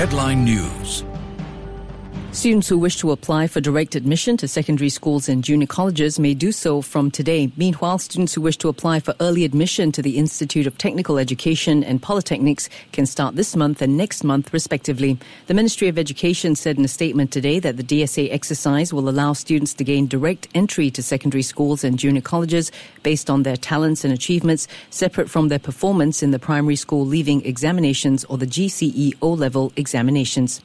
Headline News. Students who wish to apply for direct admission to secondary schools and junior colleges may do so from today. Meanwhile, students who wish to apply for early admission to the Institute of Technical Education and Polytechnics can start this month and next month, respectively. The Ministry of Education said in a statement today that the DSA exercise will allow students to gain direct entry to secondary schools and junior colleges based on their talents and achievements, separate from their performance in the primary school leaving examinations or the GCE O level examinations.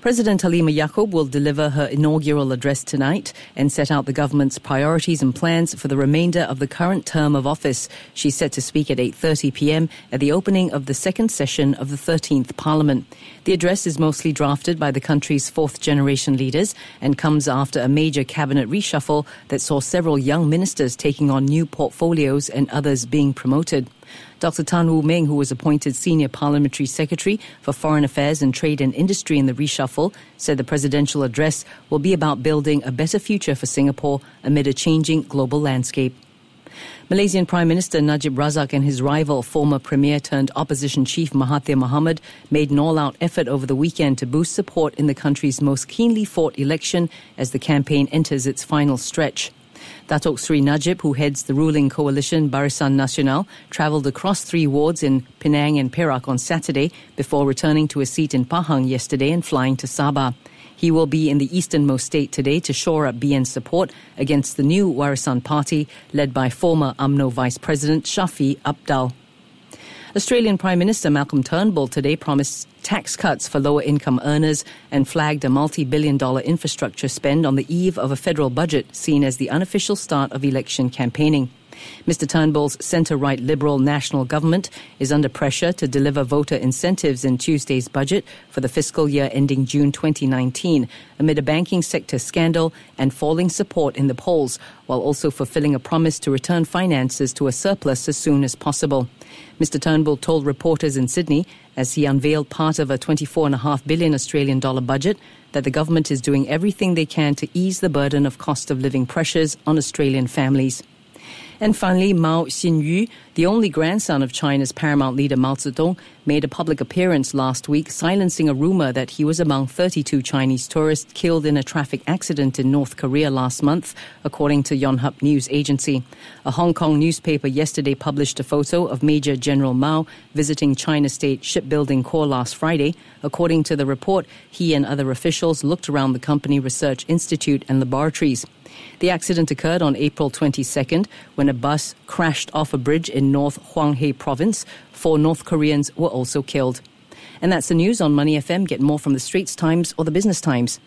President Halima Yaacob will deliver her inaugural address tonight and set out the government's priorities and plans for the remainder of the current term of office. She's set to speak at 8:30 p.m. at the opening of the second session of the 13th Parliament. The address is mostly drafted by the country's fourth generation leaders and comes after a major cabinet reshuffle that saw several young ministers taking on new portfolios and others being promoted. Dr. Tan Wu Meng, who was appointed Senior Parliamentary Secretary for Foreign Affairs and Trade and Industry in the reshuffle, said the presidential address will be about building a better future for Singapore amid a changing global landscape. Malaysian Prime Minister Najib Razak and his rival, former Premier turned opposition chief Mahathir Mohamad, made an all out effort over the weekend to boost support in the country's most keenly fought election as the campaign enters its final stretch. Datuk Sri Najib, who heads the ruling coalition Barisan Nasional, travelled across three wards in Penang and Perak on Saturday before returning to a seat in Pahang yesterday and flying to Sabah. He will be in the easternmost state today to shore up BN support against the new Warisan Party led by former UMNO Vice President Shafie Apdal. Australian Prime Minister Malcolm Turnbull today promised tax cuts for lower income earners and flagged a multi billion dollar infrastructure spend on the eve of a federal budget seen as the unofficial start of election campaigning. Mr. Turnbull's centre right Liberal national government is under pressure to deliver voter incentives in Tuesday's budget for the fiscal year ending June 2019 amid a banking sector scandal and falling support in the polls, while also fulfilling a promise to return finances to a surplus as soon as possible. Mr. Turnbull told reporters in Sydney as he unveiled part of a 24.5 billion Australian dollar budget that the government is doing everything they can to ease the burden of cost of living pressures on Australian families. And finally, Mao Xinyu, the only grandson of China's paramount leader Mao Zedong, made a public appearance last week, silencing a rumor that he was among 32 Chinese tourists killed in a traffic accident in North Korea last month, according to Yonhap News Agency. A Hong Kong newspaper yesterday published a photo of Major General Mao visiting China State Shipbuilding Corps last Friday. According to the report, he and other officials looked around the company research institute and laboratories. The accident occurred on April 22nd when a bus crashed off a bridge in North Hwanghae province. Four North Koreans were also killed. And that's the news on Money FM. Get more from the Straits Times or the Business Times.